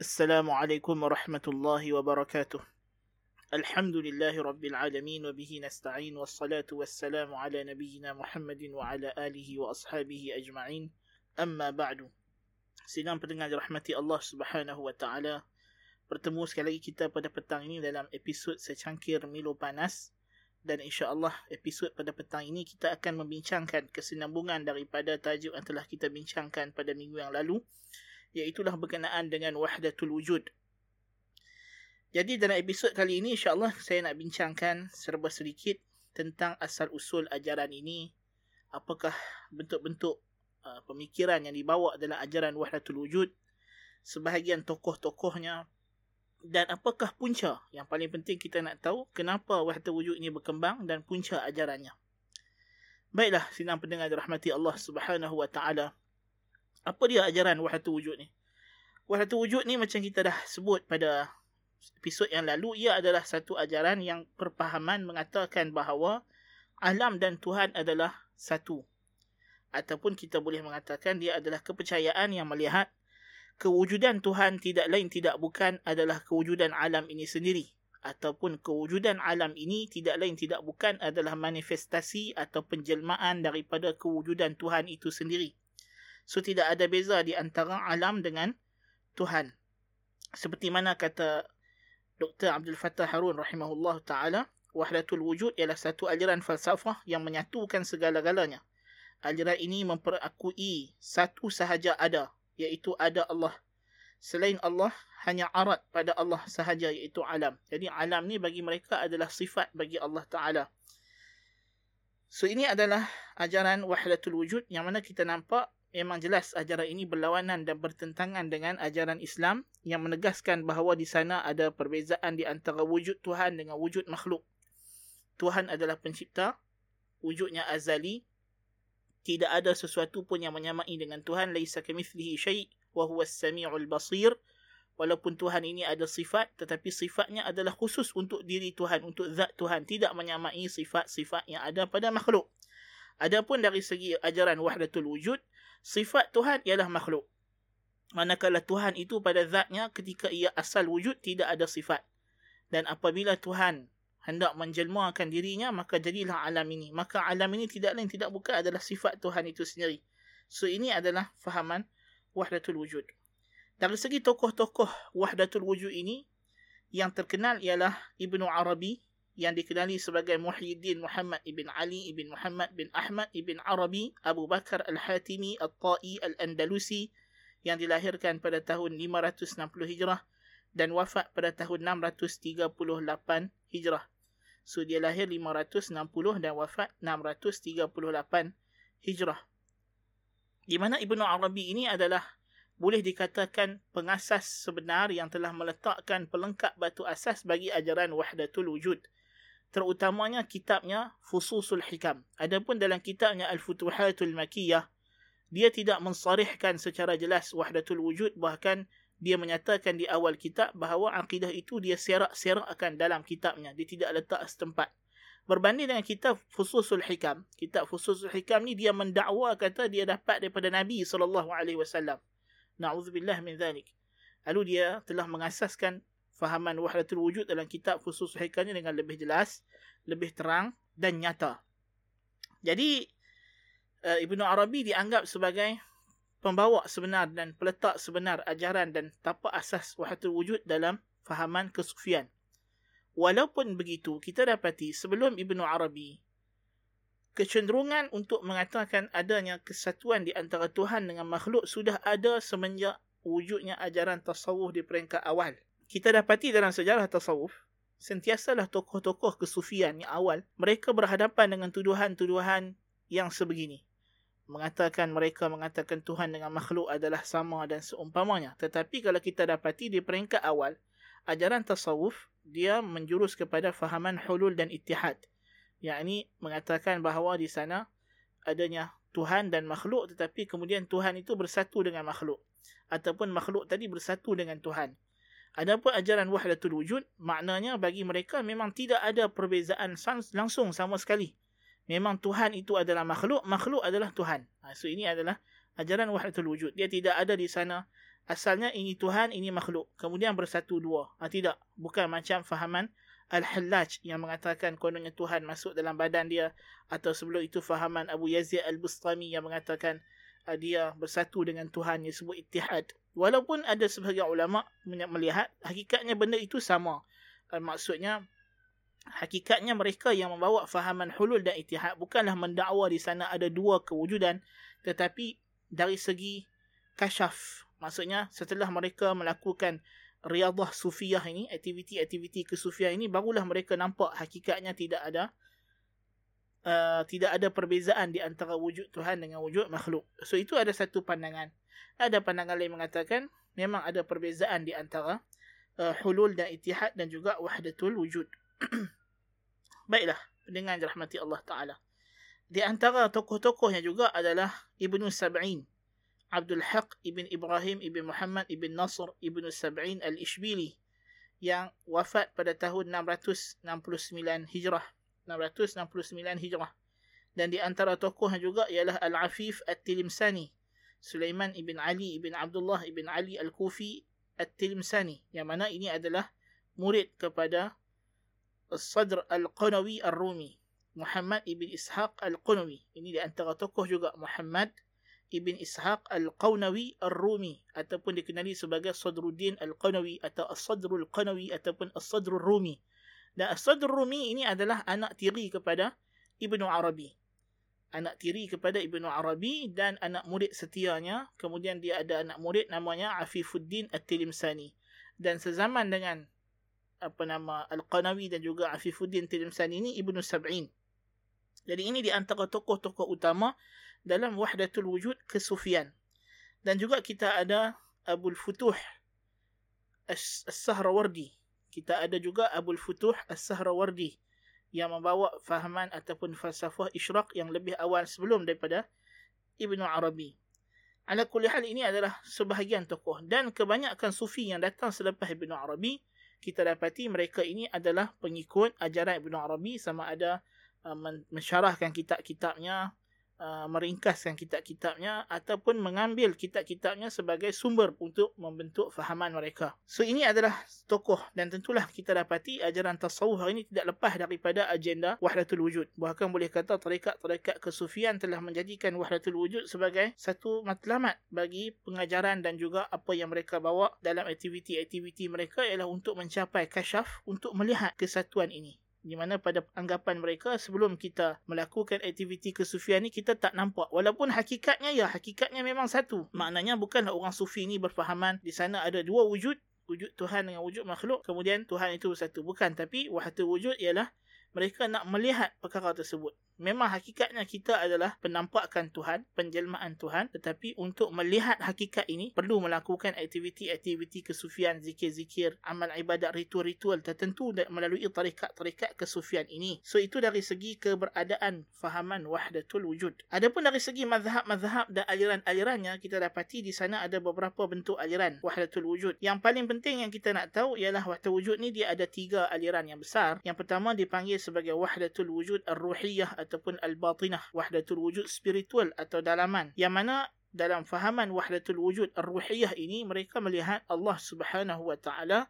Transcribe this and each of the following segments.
السلام عليكم ورحمة الله وبركاته الحمد لله رب العالمين وبه نستعين والصلاة والسلام على نبينا محمد وعلى آله وأصحابه أجمعين أما بعد Sidang pendengar dirahmati Allah Subhanahu wa taala. Bertemu sekali lagi kita pada petang ini dalam episod secangkir Milo Panas dan insya-Allah episod pada petang ini kita akan membincangkan kesinambungan daripada tajuk yang telah kita bincangkan pada minggu yang lalu iaitulah berkenaan dengan wahdatul wujud. Jadi dalam episod kali ini insya-Allah saya nak bincangkan serba sedikit tentang asal usul ajaran ini. Apakah bentuk-bentuk uh, pemikiran yang dibawa dalam ajaran wahdatul wujud, sebahagian tokoh-tokohnya dan apakah punca yang paling penting kita nak tahu kenapa wahdatul wujud ini berkembang dan punca ajarannya. Baiklah, sinang pendengar dirahmati Allah Subhanahu wa taala. Apa dia ajaran wahdatul wujud ni? Wahdatul wujud ni macam kita dah sebut pada episod yang lalu, ia adalah satu ajaran yang perpahaman mengatakan bahawa alam dan Tuhan adalah satu. Ataupun kita boleh mengatakan dia adalah kepercayaan yang melihat kewujudan Tuhan tidak lain tidak bukan adalah kewujudan alam ini sendiri. Ataupun kewujudan alam ini tidak lain tidak bukan adalah manifestasi atau penjelmaan daripada kewujudan Tuhan itu sendiri. So tidak ada beza di antara alam dengan Tuhan. Seperti mana kata Dr. Abdul Fattah Harun rahimahullah taala, wahdatul wujud ialah satu aliran falsafah yang menyatukan segala-galanya. Aliran ini memperakui satu sahaja ada, iaitu ada Allah. Selain Allah, hanya arat pada Allah sahaja iaitu alam. Jadi alam ni bagi mereka adalah sifat bagi Allah Ta'ala. So ini adalah ajaran wahdatul wujud yang mana kita nampak memang jelas ajaran ini berlawanan dan bertentangan dengan ajaran Islam yang menegaskan bahawa di sana ada perbezaan di antara wujud Tuhan dengan wujud makhluk. Tuhan adalah pencipta, wujudnya azali, tidak ada sesuatu pun yang menyamai dengan Tuhan, laisa kamithlihi syai' wa huwa as-sami'ul basir. Walaupun Tuhan ini ada sifat, tetapi sifatnya adalah khusus untuk diri Tuhan, untuk zat Tuhan, tidak menyamai sifat-sifat yang ada pada makhluk. Adapun dari segi ajaran wahdatul wujud, sifat Tuhan ialah makhluk. Manakala Tuhan itu pada zatnya ketika ia asal wujud tidak ada sifat. Dan apabila Tuhan hendak menjelmakan dirinya, maka jadilah alam ini. Maka alam ini tidak lain tidak bukan adalah sifat Tuhan itu sendiri. So ini adalah fahaman wahdatul wujud. Dari segi tokoh-tokoh wahdatul wujud ini, yang terkenal ialah Ibnu Arabi yang dikenali sebagai Muhyiddin Muhammad ibn Ali ibn Muhammad bin Ahmad ibn Arabi Abu Bakar Al-Hatimi Al-Ta'i Al-Andalusi yang dilahirkan pada tahun 560 Hijrah dan wafat pada tahun 638 Hijrah. So dia lahir 560 dan wafat 638 Hijrah. Di mana Ibnu Arabi ini adalah boleh dikatakan pengasas sebenar yang telah meletakkan pelengkap batu asas bagi ajaran wahdatul wujud terutamanya kitabnya Fususul Hikam. Adapun dalam kitabnya Al-Futuhatul Makiyah, dia tidak mensarihkan secara jelas wahdatul wujud bahkan dia menyatakan di awal kitab bahawa akidah itu dia serak-serakkan dalam kitabnya. Dia tidak letak setempat. Berbanding dengan kitab Fususul Hikam, kitab Fususul Hikam ni dia mendakwa kata dia dapat daripada Nabi SAW. Na'udzubillah min dhalik. Lalu dia telah mengasaskan fahaman wahdatul wujud dalam kitab khusus hikam dengan lebih jelas, lebih terang dan nyata. Jadi uh, Ibnu Arabi dianggap sebagai pembawa sebenar dan peletak sebenar ajaran dan tapak asas wahdatul wujud dalam fahaman kesufian. Walaupun begitu, kita dapati sebelum Ibnu Arabi kecenderungan untuk mengatakan adanya kesatuan di antara Tuhan dengan makhluk sudah ada semenjak wujudnya ajaran tasawuf di peringkat awal kita dapati dalam sejarah tasawuf, sentiasalah tokoh-tokoh kesufian yang awal, mereka berhadapan dengan tuduhan-tuduhan yang sebegini. Mengatakan mereka mengatakan Tuhan dengan makhluk adalah sama dan seumpamanya. Tetapi kalau kita dapati di peringkat awal, ajaran tasawuf, dia menjurus kepada fahaman hulul dan ittihad. Yang ini mengatakan bahawa di sana adanya Tuhan dan makhluk tetapi kemudian Tuhan itu bersatu dengan makhluk. Ataupun makhluk tadi bersatu dengan Tuhan. Adapun ajaran wahdatul wujud, maknanya bagi mereka memang tidak ada perbezaan langsung sama sekali. Memang Tuhan itu adalah makhluk, makhluk adalah Tuhan. Ha, so ini adalah ajaran wahdatul wujud. Dia tidak ada di sana asalnya ini Tuhan, ini makhluk. Kemudian bersatu dua. Ha, tidak. Bukan macam fahaman Al-Hallaj yang mengatakan kononnya Tuhan masuk dalam badan dia. Atau sebelum itu fahaman Abu Yazid Al-Bustami yang mengatakan uh, dia bersatu dengan Tuhan yang sebut itihad. Walaupun ada sebahagian ulama melihat hakikatnya benda itu sama. Uh, maksudnya hakikatnya mereka yang membawa fahaman hulul dan itihad bukanlah mendakwa di sana ada dua kewujudan tetapi dari segi kasyaf Maksudnya setelah mereka melakukan riadah sufiah ini, aktiviti-aktiviti kesufiah ini, barulah mereka nampak hakikatnya tidak ada uh, tidak ada perbezaan di antara wujud Tuhan dengan wujud makhluk. So itu ada satu pandangan. Ada pandangan lain mengatakan memang ada perbezaan di antara uh, hulul dan itihad dan juga wahdatul wujud. Baiklah, dengan rahmati Allah Ta'ala. Di antara tokoh-tokohnya juga adalah Ibnu Sab'in. Abdul Haq ibn Ibrahim ibn Muhammad ibn Nasr ibn Sab'in al-Ishbili yang wafat pada tahun 669 Hijrah. 669 Hijrah. Dan di antara tokohnya juga ialah Al-Afif At-Tilimsani. Sulaiman ibn Ali ibn Abdullah ibn Ali Al-Kufi At-Tilimsani. Yang mana ini adalah murid kepada Sadr Al-Qunawi Ar-Rumi. Muhammad ibn Ishaq Al-Qunawi. Ini di antara tokoh juga Muhammad Ibn Ishaq Al-Qawnawi Ar-Rumi ataupun dikenali sebagai Sadruddin Al-Qawnawi atau As-Sadrul Qawnawi ataupun As-Sadrul Rumi. Dan As-Sadrul Rumi ini adalah anak tiri kepada Ibnu Arabi. Anak tiri kepada Ibnu Arabi dan anak murid setianya. Kemudian dia ada anak murid namanya Afifuddin At-Tilimsani. Dan sezaman dengan apa nama Al-Qanawi dan juga Afifuddin Tilimsani ini Ibnu Sab'in. Jadi ini di antara tokoh-tokoh utama dalam wahdatul wujud kesufian. Dan juga kita ada Abul Futuh As-Sahrawardi. Kita ada juga Abul Futuh As-Sahrawardi yang membawa fahaman ataupun falsafah isyraq yang lebih awal sebelum daripada Ibnu Arabi. Ala kulli hal ini adalah sebahagian tokoh dan kebanyakan sufi yang datang selepas Ibnu Arabi kita dapati mereka ini adalah pengikut ajaran Ibnu Arabi sama ada uh, mensyarahkan kitab-kitabnya Uh, meringkaskan kitab-kitabnya ataupun mengambil kitab-kitabnya sebagai sumber untuk membentuk fahaman mereka. So ini adalah tokoh dan tentulah kita dapati ajaran tasawuf ini tidak lepas daripada agenda wahdatul wujud. Bahkan boleh kata tarekat-tarekat kesufian telah menjadikan wahdatul wujud sebagai satu matlamat bagi pengajaran dan juga apa yang mereka bawa dalam aktiviti-aktiviti mereka ialah untuk mencapai kasyaf untuk melihat kesatuan ini di mana pada anggapan mereka sebelum kita melakukan aktiviti kesufian ni kita tak nampak. Walaupun hakikatnya ya hakikatnya memang satu. Maknanya bukanlah orang sufi ni berfahaman di sana ada dua wujud. Wujud Tuhan dengan wujud makhluk. Kemudian Tuhan itu satu bukan tapi wahdatul wujud ialah mereka nak melihat perkara tersebut. Memang hakikatnya kita adalah penampakan Tuhan, penjelmaan Tuhan. Tetapi untuk melihat hakikat ini, perlu melakukan aktiviti-aktiviti kesufian, zikir-zikir, amal ibadat, ritual-ritual tertentu melalui tarikat-tarikat kesufian ini. So, itu dari segi keberadaan fahaman wahdatul wujud. Adapun dari segi mazhab-mazhab dan aliran-alirannya, kita dapati di sana ada beberapa bentuk aliran wahdatul wujud. Yang paling penting yang kita nak tahu ialah wahdatul wujud ni dia ada tiga aliran yang besar. Yang pertama dipanggil sebagai wahdatul wujud ar-ruhiyah ataupun al-batinah, wahdatul wujud spiritual atau dalaman. Yang mana dalam fahaman wahdatul wujud ar-ruhiyah ini mereka melihat Allah Subhanahu wa taala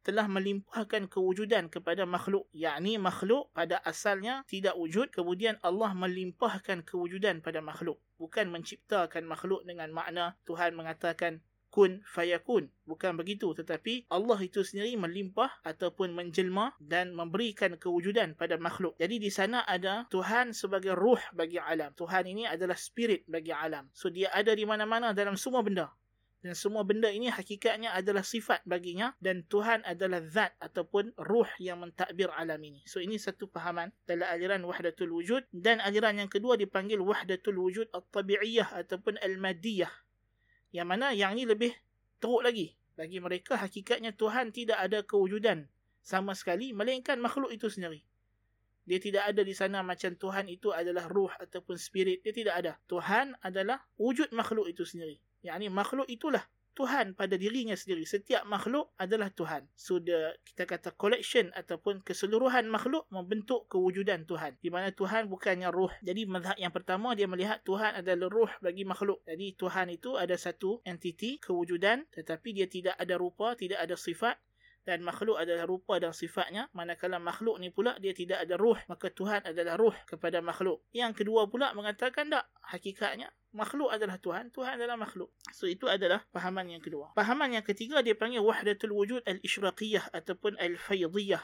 telah melimpahkan kewujudan kepada makhluk yakni makhluk pada asalnya tidak wujud kemudian Allah melimpahkan kewujudan pada makhluk bukan menciptakan makhluk dengan makna Tuhan mengatakan kun fayakun. Bukan begitu tetapi Allah itu sendiri melimpah ataupun menjelma dan memberikan kewujudan pada makhluk. Jadi di sana ada Tuhan sebagai ruh bagi alam. Tuhan ini adalah spirit bagi alam. So dia ada di mana-mana dalam semua benda. Dan semua benda ini hakikatnya adalah sifat baginya dan Tuhan adalah zat ataupun ruh yang mentadbir alam ini. So ini satu pahaman dalam aliran wahdatul wujud dan aliran yang kedua dipanggil wahdatul wujud at-tabi'iyah ataupun al-madiyah yang mana yang ni lebih teruk lagi. Bagi mereka hakikatnya Tuhan tidak ada kewujudan sama sekali melainkan makhluk itu sendiri. Dia tidak ada di sana macam Tuhan itu adalah ruh ataupun spirit. Dia tidak ada. Tuhan adalah wujud makhluk itu sendiri. Yang ni makhluk itulah Tuhan pada dirinya sendiri. Setiap makhluk adalah Tuhan. So, the, kita kata collection ataupun keseluruhan makhluk membentuk kewujudan Tuhan. Di mana Tuhan bukannya ruh. Jadi, mazhab yang pertama, dia melihat Tuhan adalah ruh bagi makhluk. Jadi, Tuhan itu ada satu entiti, kewujudan, tetapi dia tidak ada rupa, tidak ada sifat, dan makhluk adalah rupa dan sifatnya. Manakala makhluk ni pula dia tidak ada ruh maka Tuhan adalah ruh kepada makhluk. Yang kedua pula mengatakan tak? Hakikatnya makhluk adalah Tuhan Tuhan adalah makhluk. So itu adalah pahaman yang kedua. Pahaman yang ketiga dia panggil wahdatul wujud al-ishraqiyah ataupun al-faydiyah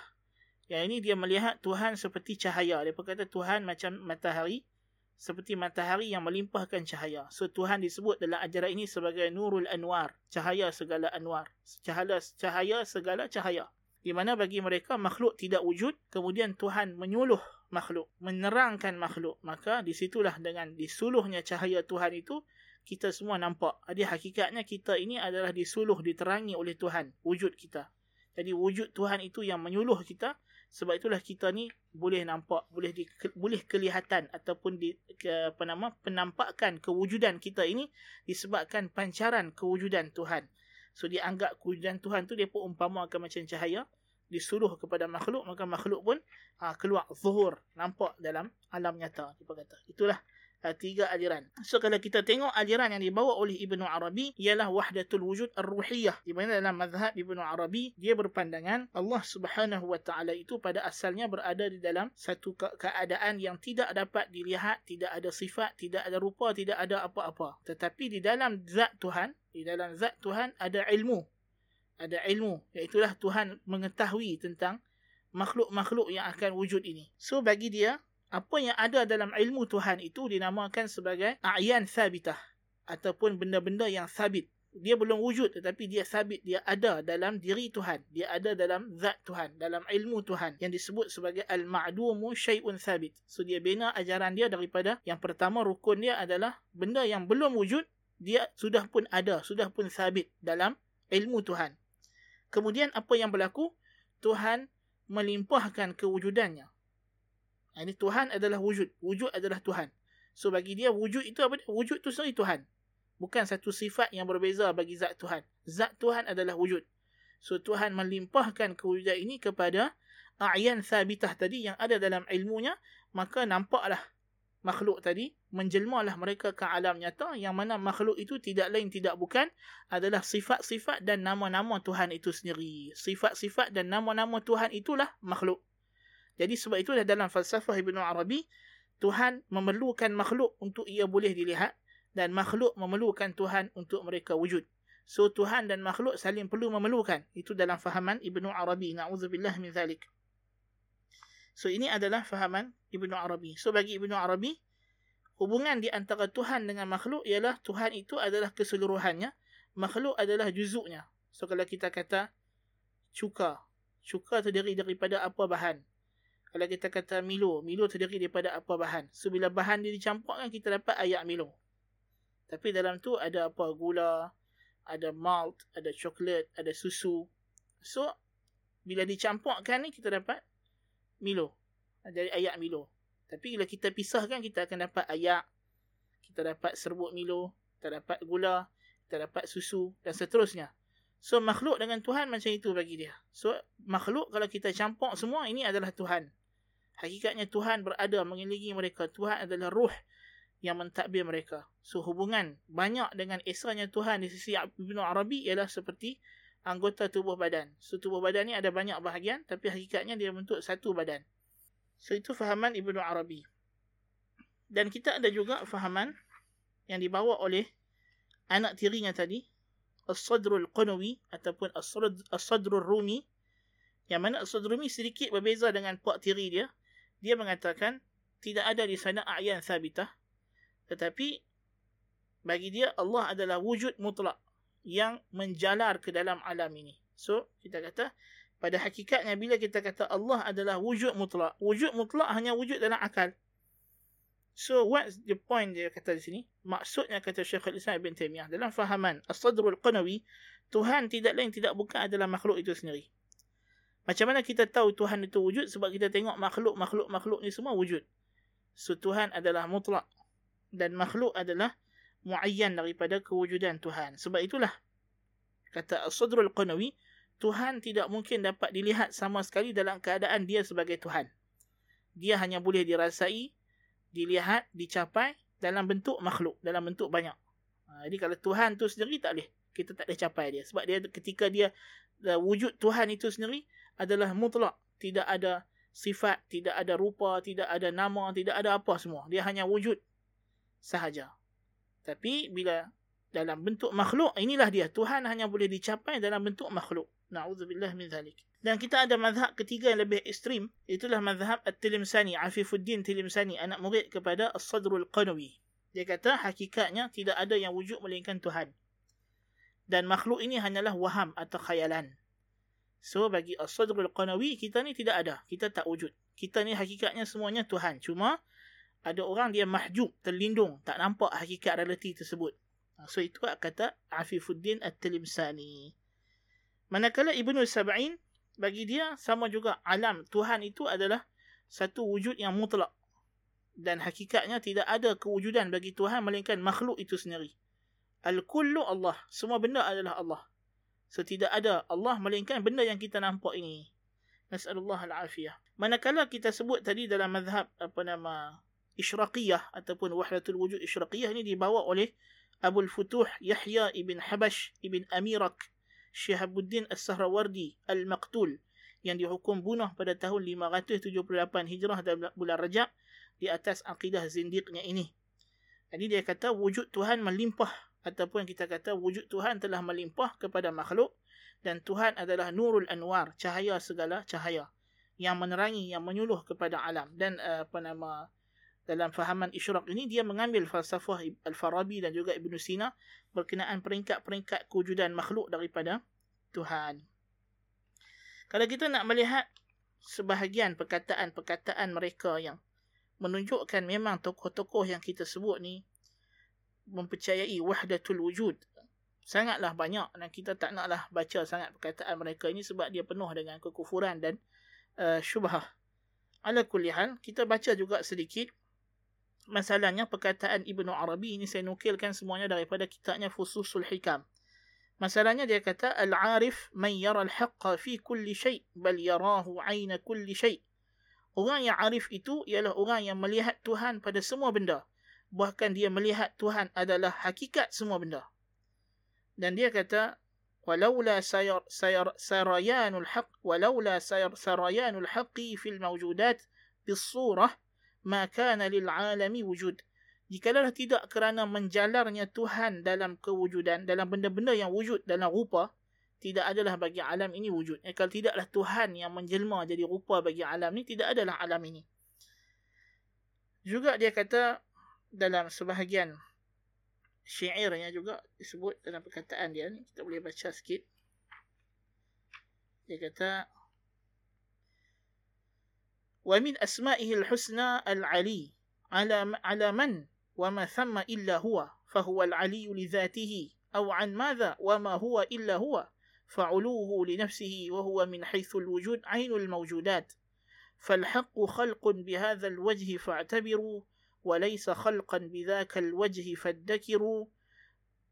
yang ini dia melihat Tuhan seperti cahaya. Dia berkata Tuhan macam matahari seperti matahari yang melimpahkan cahaya. So Tuhan disebut dalam ajaran ini sebagai Nurul Anwar, cahaya segala anwar, cahaya cahaya segala cahaya. Di mana bagi mereka makhluk tidak wujud, kemudian Tuhan menyuluh makhluk, menerangkan makhluk. Maka disitulah dengan disuluhnya cahaya Tuhan itu, kita semua nampak. Jadi hakikatnya kita ini adalah disuluh, diterangi oleh Tuhan, wujud kita. Jadi wujud Tuhan itu yang menyuluh kita, sebab itulah kita ni boleh nampak boleh di, boleh kelihatan ataupun di ke, apa nama penampakan kewujudan kita ini disebabkan pancaran kewujudan Tuhan. So dia anggap kewujudan Tuhan tu dia pun umpamakan macam cahaya disuruh kepada makhluk maka makhluk pun ha, keluar zuhur nampak dalam alam nyata kata. Itulah tiga aliran. So kalau kita tengok aliran yang dibawa oleh Ibnu Arabi ialah wahdatul wujud ar-ruhiyah. Di mana dalam mazhab Ibnu Arabi dia berpandangan Allah Subhanahu wa taala itu pada asalnya berada di dalam satu ke- keadaan yang tidak dapat dilihat, tidak ada sifat, tidak ada rupa, tidak ada apa-apa. Tetapi di dalam zat Tuhan, di dalam zat Tuhan ada ilmu. Ada ilmu, iaitu Tuhan mengetahui tentang makhluk-makhluk yang akan wujud ini. So bagi dia apa yang ada dalam ilmu Tuhan itu dinamakan sebagai a'yan sabitah ataupun benda-benda yang sabit. Dia belum wujud tetapi dia sabit, dia ada dalam diri Tuhan. Dia ada dalam zat Tuhan, dalam ilmu Tuhan yang disebut sebagai al-ma'dumu syai'un sabit. So dia bina ajaran dia daripada yang pertama rukun dia adalah benda yang belum wujud, dia sudah pun ada, sudah pun sabit dalam ilmu Tuhan. Kemudian apa yang berlaku? Tuhan melimpahkan kewujudannya ini Tuhan adalah wujud. Wujud adalah Tuhan. So bagi dia wujud itu apa? Wujud itu sendiri Tuhan. Bukan satu sifat yang berbeza bagi zat Tuhan. Zat Tuhan adalah wujud. So Tuhan melimpahkan kewujudan ini kepada a'yan sabitah tadi yang ada dalam ilmunya. Maka nampaklah makhluk tadi. Menjelmalah mereka ke alam nyata. Yang mana makhluk itu tidak lain tidak bukan. Adalah sifat-sifat dan nama-nama Tuhan itu sendiri. Sifat-sifat dan nama-nama Tuhan itulah makhluk. Jadi sebab itulah dalam falsafah Ibn Arabi, Tuhan memerlukan makhluk untuk ia boleh dilihat dan makhluk memerlukan Tuhan untuk mereka wujud. So Tuhan dan makhluk saling perlu memerlukan. Itu dalam fahaman Ibn Arabi. Na'udzubillah min zalik. So ini adalah fahaman Ibn Arabi. So bagi Ibn Arabi, hubungan di antara Tuhan dengan makhluk ialah Tuhan itu adalah keseluruhannya, makhluk adalah juzuknya. So kalau kita kata cuka, cuka terdiri daripada apa bahan? Kalau kita kata Milo, Milo terdiri daripada apa bahan. So, bila bahan dia dicampurkan, kita dapat ayak Milo. Tapi dalam tu ada apa? Gula, ada malt, ada coklat, ada susu. So, bila dicampurkan ni, kita dapat Milo. Dari ayak Milo. Tapi bila kita pisahkan, kita akan dapat ayak. Kita dapat serbuk Milo. Kita dapat gula. Kita dapat susu. Dan seterusnya. So, makhluk dengan Tuhan macam itu bagi dia. So, makhluk kalau kita campur semua, ini adalah Tuhan. Hakikatnya Tuhan berada mengelilingi mereka. Tuhan adalah ruh yang mentadbir mereka. So hubungan banyak dengan esanya Tuhan di sisi Ibn Arabi ialah seperti anggota tubuh badan. So tubuh badan ni ada banyak bahagian tapi hakikatnya dia bentuk satu badan. So itu fahaman Ibn Arabi. Dan kita ada juga fahaman yang dibawa oleh anak tirinya tadi. As-Sadrul Qunawi ataupun As-Sadrul Rumi. Yang mana As-Sadrul Rumi sedikit berbeza dengan puak tiri dia dia mengatakan tidak ada di sana a'yan sabitah. Tetapi bagi dia Allah adalah wujud mutlak yang menjalar ke dalam alam ini. So kita kata pada hakikatnya bila kita kata Allah adalah wujud mutlak wujud mutlak hanya wujud dalam akal. So what's the point dia kata di sini? Maksudnya kata Syekhul Islam Ibn Taymiyah dalam fahaman As-Sadrul Qanawi Tuhan tidak lain tidak bukan adalah makhluk itu sendiri macam mana kita tahu Tuhan itu wujud? Sebab kita tengok makhluk-makhluk-makhluk ni semua wujud. So Tuhan adalah mutlak. Dan makhluk adalah muayyan daripada kewujudan Tuhan. Sebab itulah kata As-Sadrul Qanawi, Tuhan tidak mungkin dapat dilihat sama sekali dalam keadaan dia sebagai Tuhan. Dia hanya boleh dirasai, dilihat, dicapai dalam bentuk makhluk, dalam bentuk banyak. Ha, jadi kalau Tuhan tu sendiri tak boleh. Kita tak boleh capai dia. Sebab dia ketika dia uh, wujud Tuhan itu sendiri adalah mutlak. Tidak ada sifat, tidak ada rupa, tidak ada nama, tidak ada apa semua. Dia hanya wujud sahaja. Tapi bila dalam bentuk makhluk, inilah dia. Tuhan hanya boleh dicapai dalam bentuk makhluk. Na'udzubillah min zalik. Dan kita ada mazhab ketiga yang lebih ekstrim. Itulah mazhab At-Tilimsani, Afifuddin Tilimsani, anak murid kepada As-Sadrul Qanawi. Dia kata hakikatnya tidak ada yang wujud melainkan Tuhan. Dan makhluk ini hanyalah waham atau khayalan. So bagi As-Sadrul Qanawi, kita ni tidak ada. Kita tak wujud. Kita ni hakikatnya semuanya Tuhan. Cuma ada orang dia mahjub, terlindung, tak nampak hakikat realiti tersebut. So itu kata Afifuddin At-Tilimsani. Manakala Ibnu Sab'in bagi dia sama juga alam Tuhan itu adalah satu wujud yang mutlak dan hakikatnya tidak ada kewujudan bagi Tuhan melainkan makhluk itu sendiri. Al-kullu Allah, semua benda adalah Allah. So tidak ada Allah melainkan benda yang kita nampak ini. Nasallallahu al-afiyah. Manakala kita sebut tadi dalam mazhab apa nama Isyraqiyah ataupun Wahdatul Wujud Isyraqiyah ini dibawa oleh Abu Futuh Yahya ibn Habash ibn Amirak Syihabuddin As-Sahrawardi Al-Maqtul yang dihukum bunuh pada tahun 578 Hijrah dalam bulan Rajab di atas akidah zindiqnya ini. Jadi dia kata wujud Tuhan melimpah ataupun kita kata wujud Tuhan telah melimpah kepada makhluk dan Tuhan adalah nurul anwar, cahaya segala cahaya yang menerangi, yang menyuluh kepada alam dan uh, apa nama dalam fahaman isyraq ini dia mengambil falsafah Al-Farabi dan juga Ibn Sina berkenaan peringkat-peringkat kewujudan makhluk daripada Tuhan. Kalau kita nak melihat sebahagian perkataan-perkataan mereka yang menunjukkan memang tokoh-tokoh yang kita sebut ni mempercayai wahdatul wujud. Sangatlah banyak dan kita tak naklah baca sangat perkataan mereka ini sebab dia penuh dengan kekufuran dan uh, syubhah. Ala kulli hal, kita baca juga sedikit masalahnya perkataan Ibnu Arabi ini saya nukilkan semuanya daripada kitabnya Fususul Hikam. Masalahnya dia kata al-arif man yara al-haqqa fi kulli shay bal yarahu 'aina kulli shay. Orang yang arif itu ialah orang yang melihat Tuhan pada semua benda. Bahkan dia melihat Tuhan adalah hakikat semua benda. Dan dia kata walaula sayar sayar sarayanul haqq walaula sayar sarayanul haqqi fil mawjudat bis surah ma kana lil alami wujud. Jikalau tidak kerana menjalarnya Tuhan dalam kewujudan dalam benda-benda yang wujud dalam rupa tidak adalah bagi alam ini wujud. Eh, kalau tidaklah Tuhan yang menjelma jadi rupa bagi alam ini tidak adalah alam ini. Juga dia kata dalam sebahagian syairnya juga disebut dalam perkataan dia ni kita boleh baca sikit dia kata ومن أسمائه الحسنى العلي على على من وما ثم إلا هو فهو العلي لذاته أو عن ماذا وما هو إلا هو فعلوه لنفسه وهو من حيث الوجود عين الموجودات فالحق خلق بهذا الوجه فاعتبروا وليس خلقا بذاك الوجه فادكروا.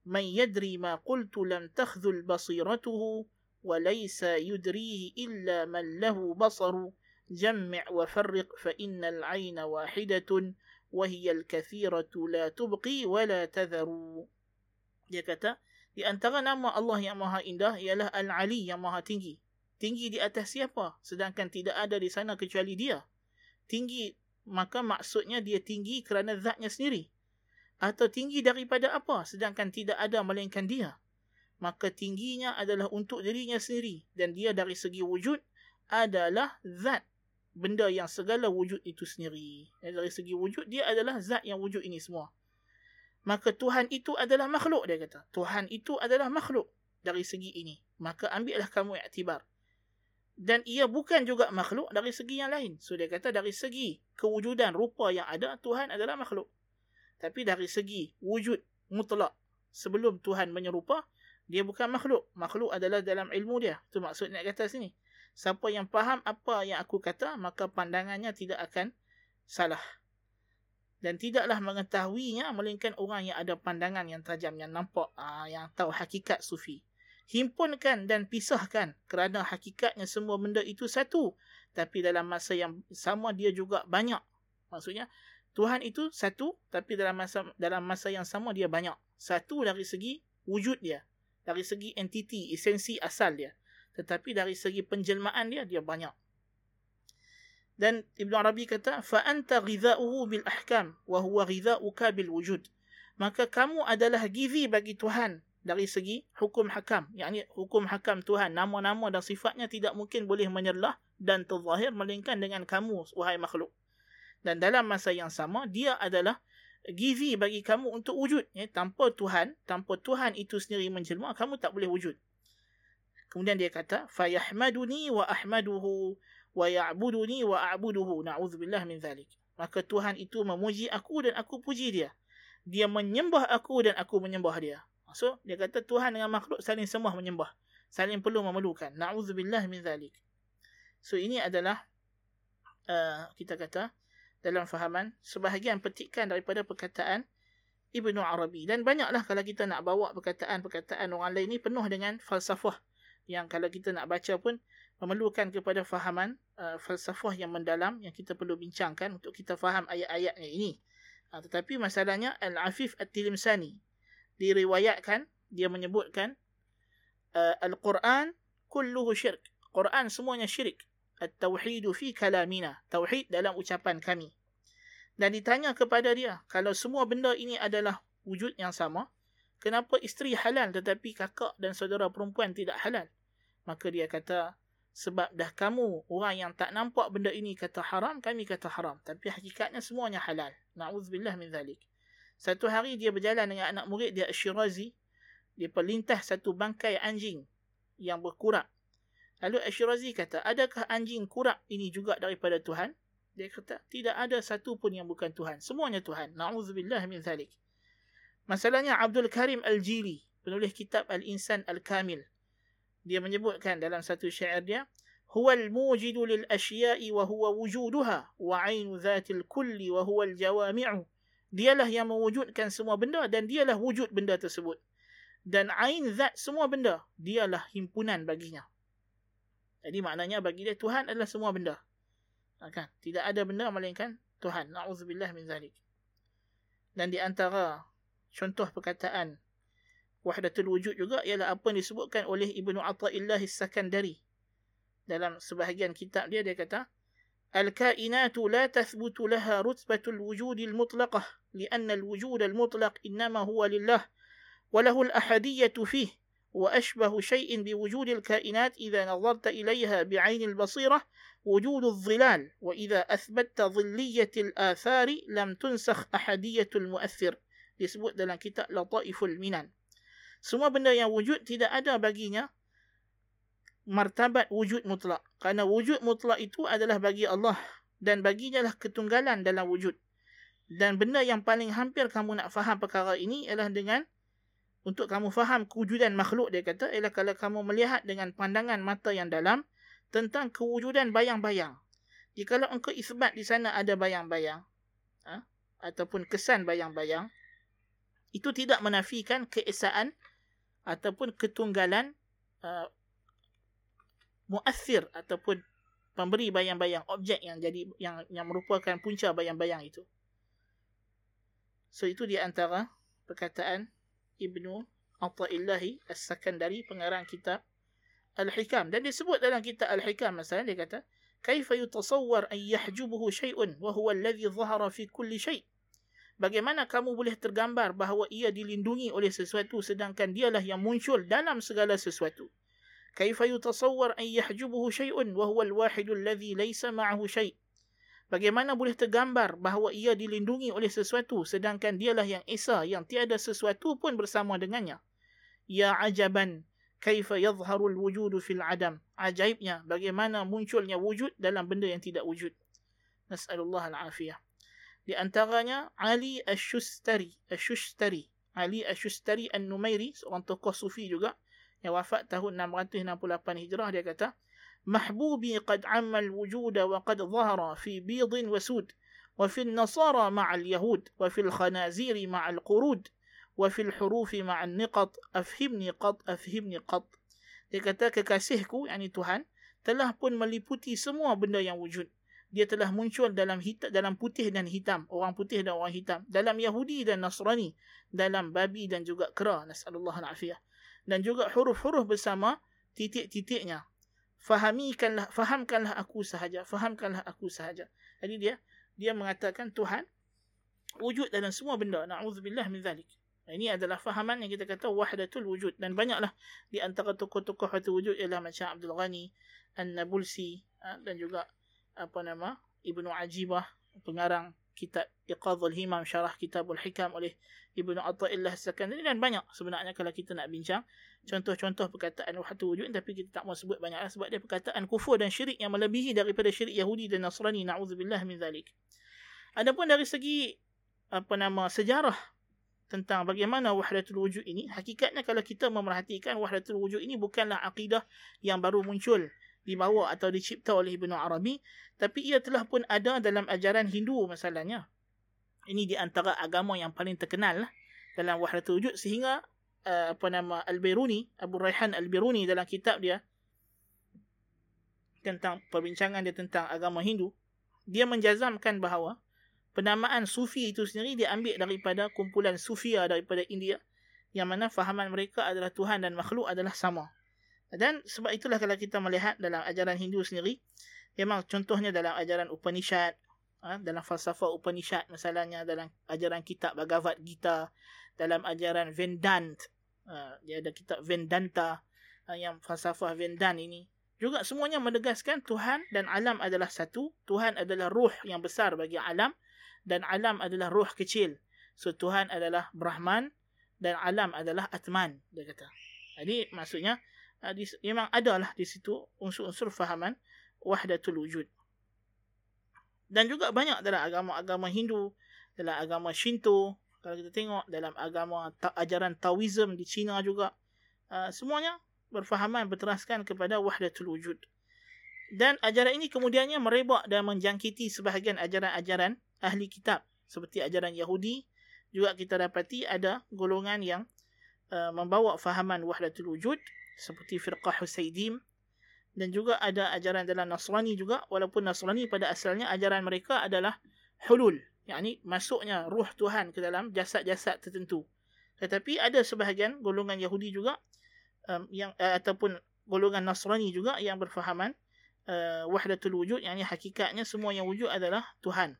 من يدري ما قلت لم تخذل بصيرته وليس يدريه إلا من له بصر. جمع وفرق فإن العين واحدة وهي الكثيرة لا تبقي ولا تذر. يكتا لأن تغنم الله يا مها إنده يا له العلي يا مها تنجي تنجي دي سدان كان تدأ أدري سنة كجالي دي تنجي maka maksudnya dia tinggi kerana zatnya sendiri atau tinggi daripada apa sedangkan tidak ada melainkan dia maka tingginya adalah untuk dirinya sendiri dan dia dari segi wujud adalah zat benda yang segala wujud itu sendiri. Dari segi wujud, dia adalah zat yang wujud ini semua. Maka Tuhan itu adalah makhluk, dia kata. Tuhan itu adalah makhluk dari segi ini. Maka ambillah kamu iktibar. Dan ia bukan juga makhluk dari segi yang lain. So dia kata dari segi kewujudan rupa yang ada, Tuhan adalah makhluk. Tapi dari segi wujud mutlak sebelum Tuhan menyerupa, dia bukan makhluk. Makhluk adalah dalam ilmu dia. Itu maksud nak kata sini. Siapa yang faham apa yang aku kata, maka pandangannya tidak akan salah. Dan tidaklah mengetahuinya, melainkan orang yang ada pandangan yang tajam, yang nampak, aa, ah, yang tahu hakikat sufi. Himpunkan dan pisahkan kerana hakikatnya semua benda itu satu. Tapi dalam masa yang sama dia juga banyak. Maksudnya Tuhan itu satu tapi dalam masa dalam masa yang sama dia banyak. Satu dari segi wujud dia dari segi entiti esensi asal dia. Tetapi dari segi penjelmaan dia dia banyak. Dan Ibn Arabi kata fa anta ghidha'uhu bil ahkam wa huwa ghidha'uka bil wujud. Maka kamu adalah gizi bagi Tuhan dari segi hukum hakam. Yang hukum hakam Tuhan, nama-nama dan sifatnya tidak mungkin boleh menyerlah dan terzahir melainkan dengan kamu, wahai makhluk. Dan dalam masa yang sama, dia adalah gizi bagi kamu untuk wujud. Ya, tanpa Tuhan, tanpa Tuhan itu sendiri menjelma, kamu tak boleh wujud. Kemudian dia kata, فَيَحْمَدُنِي وَأَحْمَدُهُ وَيَعْبُدُنِي وَأَعْبُدُهُ نَعُوذُ بِاللَّهِ مِنْ ذَلِكَ Maka Tuhan itu memuji aku dan aku puji dia. Dia menyembah aku dan aku menyembah dia. So, dia kata Tuhan dengan makhluk saling sembah menyembah. Saling perlu memerlukan. Na'udzubillah min zalik. So, ini adalah uh, kita kata dalam fahaman sebahagian petikan daripada perkataan Ibnu Arabi. Dan banyaklah kalau kita nak bawa perkataan-perkataan orang lain ni penuh dengan falsafah. Yang kalau kita nak baca pun memerlukan kepada fahaman uh, falsafah yang mendalam yang kita perlu bincangkan untuk kita faham ayat-ayatnya ini. Uh, tetapi masalahnya Al-Afif At-Tilimsani diriwayatkan dia menyebutkan uh, al-Quran kulluhu syirk. Quran semuanya syirik. At-tauhidu fi kalamina. Tauhid dalam ucapan kami. Dan ditanya kepada dia, kalau semua benda ini adalah wujud yang sama, kenapa isteri halal tetapi kakak dan saudara perempuan tidak halal? Maka dia kata, sebab dah kamu orang yang tak nampak benda ini kata haram, kami kata haram. Tapi hakikatnya semuanya halal. Na'udzubillah min zalik. Satu hari dia berjalan dengan anak murid dia Ashirazi. Dia perlintah satu bangkai anjing yang berkurak. Lalu Ashirazi kata, adakah anjing kurak ini juga daripada Tuhan? Dia kata, tidak ada satu pun yang bukan Tuhan. Semuanya Tuhan. Na'udzubillah min zalik. Masalahnya Abdul Karim Al-Jili, penulis kitab Al-Insan Al-Kamil. Dia menyebutkan dalam satu syair dia, هو الموجد للأشياء وهو وجودها وعين ذات الكل وهو الجوامع dialah yang mewujudkan semua benda dan dialah wujud benda tersebut. Dan ain zat semua benda dialah himpunan baginya. Jadi maknanya bagi dia Tuhan adalah semua benda. Ha, kan? Tidak ada benda melainkan Tuhan. Naudzubillah min zalik. Dan di antara contoh perkataan wahdatul wujud juga ialah apa yang disebutkan oleh Ibnu Athaillah As-Sakandari dalam sebahagian kitab dia dia kata al-kainatu la tathbutu laha rutbatul wujudil mutlaqah. لأن الوجود المطلق إنما هو لله وله الأحدية فيه وأشبه شيء بوجود الكائنات إذا نظرت إليها بعين البصيرة وجود الظلال وإذا أثبتت ظلية الآثار لم تنسخ أحدية المؤثر disebut dalam kitab Lataiful Minan. Semua benda yang wujud tidak ada baginya martabat wujud mutlak. Kerana wujud mutlak itu adalah bagi Allah dan baginya lah ketunggalan dalam wujud. Dan benda yang paling hampir kamu nak faham perkara ini ialah dengan untuk kamu faham kewujudan makhluk dia kata ialah kalau kamu melihat dengan pandangan mata yang dalam tentang kewujudan bayang-bayang. Jikalau engkau isbat di sana ada bayang-bayang ha? ataupun kesan bayang-bayang itu tidak menafikan keesaan ataupun ketunggalan uh, muassir ataupun pemberi bayang-bayang objek yang jadi yang yang merupakan punca bayang-bayang itu. So itu di antara perkataan Ibnu Athaillahi As-Sakandari pengarang kitab Al-Hikam dan disebut dalam kitab Al-Hikam masa dia kata kaifa yutasawwar an yahjubuhu shay'un wa huwa alladhi dhahara fi kulli shay' Bagaimana kamu boleh tergambar bahawa ia dilindungi oleh sesuatu sedangkan dialah yang muncul dalam segala sesuatu? Kaifa yutasawwar an yahjubuhu shay'un wa huwa al-wahid alladhi laysa ma'ahu shay'. Bagaimana boleh tergambar bahawa ia dilindungi oleh sesuatu sedangkan dialah yang esa yang tiada sesuatu pun bersama dengannya. Ya ajaban kaifa yadhharu alwujudu fil adam. Ajaibnya bagaimana munculnya wujud dalam benda yang tidak wujud. Nas'alullah al-afiyah. Di antaranya Ali Ash-Shustari, Ash-Shustari, Ali Ash-Shustari An-Numairi, seorang tokoh sufi juga yang wafat tahun 668 Hijrah dia kata محبوبي قد عم الوجود وقد ظهر في بيض وسود وفي النصارى مع اليهود وفي الخنازير مع القرود wa fil hurufi ma'an niqat afhimni qat afhimni qat dia kata kekasihku yakni Tuhan telah pun meliputi semua benda yang wujud dia telah muncul dalam hitam, dalam putih dan hitam orang putih dan orang hitam dalam Yahudi dan Nasrani dalam babi dan juga kera nasallallahu alafiyah dan juga huruf-huruf bersama titik-titiknya fahamikanlah fahamkanlah aku sahaja fahamkanlah aku sahaja. Jadi dia dia mengatakan Tuhan wujud dalam semua benda naudzubillah min zalik ini adalah fahaman yang kita kata wahdatul wujud. Dan banyaklah di antara tokoh-tokoh wahdatul wujud ialah macam Abdul Ghani An-Nabulsi ha, dan juga apa nama Ibnu Ajibah pengarang kitab Iqadhul Himam syarah Kitabul Hikam oleh Ibnu Athaillah Sakandari dan banyak sebenarnya kalau kita nak bincang contoh-contoh perkataan wahdatul wujud tapi kita tak mau sebut banyaklah sebab dia perkataan kufur dan syirik yang melebihi daripada syirik Yahudi dan Nasrani. Na'udzubillah min zalik. Adapun dari segi apa nama sejarah tentang bagaimana wahdatul wujud ini hakikatnya kalau kita memerhatikan wahdatul wujud ini bukanlah akidah yang baru muncul dibawa atau dicipta oleh Ibnu Arabi tapi ia telah pun ada dalam ajaran Hindu masalahnya. Ini di antara agama yang paling terkenal lah dalam wahdatul wujud sehingga uh, apa nama Al-Biruni Abu Raihan Al-Biruni dalam kitab dia tentang perbincangan dia tentang agama Hindu dia menjazamkan bahawa penamaan sufi itu sendiri diambil daripada kumpulan sufia daripada India yang mana fahaman mereka adalah Tuhan dan makhluk adalah sama. Dan sebab itulah kalau kita melihat dalam ajaran Hindu sendiri, memang contohnya dalam ajaran Upanishad, ha, dalam falsafah Upanishad misalnya dalam ajaran kitab Bhagavad Gita, dalam ajaran Vedant, ha, dia ada kitab Vedanta ha, yang falsafah Vedant ini, juga semuanya menegaskan Tuhan dan alam adalah satu, Tuhan adalah ruh yang besar bagi alam, dan alam adalah ruh kecil. So Tuhan adalah Brahman dan alam adalah Atman dia kata. Jadi maksudnya ah, memang adalah di situ unsur-unsur fahaman wahdatul wujud. Dan juga banyak dalam agama-agama Hindu, dalam agama Shinto, kalau kita tengok dalam agama ta- ajaran Taoism di China juga, uh, semuanya berfahaman berteraskan kepada wahdatul wujud. Dan ajaran ini kemudiannya merebak dan menjangkiti sebahagian ajaran-ajaran ahli kitab seperti ajaran Yahudi. Juga kita dapati ada golongan yang uh, membawa fahaman wahdatul wujud seperti firqah Husaydim. Dan juga ada ajaran dalam Nasrani juga walaupun Nasrani pada asalnya ajaran mereka adalah hulul yakni masuknya ruh Tuhan ke dalam jasad-jasad tertentu tetapi ada sebahagian golongan Yahudi juga um, yang uh, ataupun golongan Nasrani juga yang berfahaman uh, wahdatul wujud yakni hakikatnya semua yang wujud adalah Tuhan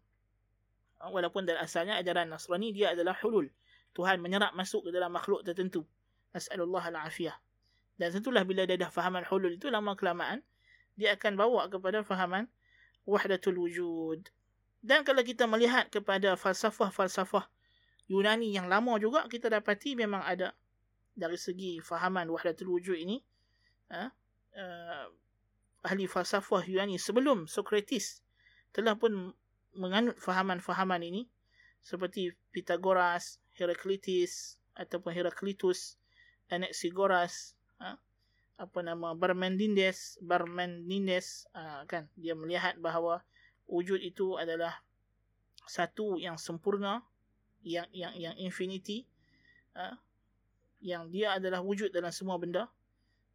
Ah, walaupun dari asalnya ajaran Nasrani dia adalah hulul. Tuhan menyerap masuk ke dalam makhluk tertentu. Nas'alullah al-afiyah. Dan tentulah bila dia dah fahaman hulul itu lama kelamaan dia akan bawa kepada fahaman wahdatul wujud. Dan kalau kita melihat kepada falsafah-falsafah Yunani yang lama juga kita dapati memang ada dari segi fahaman wahdatul wujud ini uh, uh, ahli falsafah Yunani sebelum Socrates telah pun menganut fahaman-fahaman ini seperti Pythagoras, Heraclitus ataupun Heraclitus, Anaxagoras, ha? apa nama Barmendindes, Barmendindes ha, kan dia melihat bahawa wujud itu adalah satu yang sempurna, yang yang yang infinity, ha? yang dia adalah wujud dalam semua benda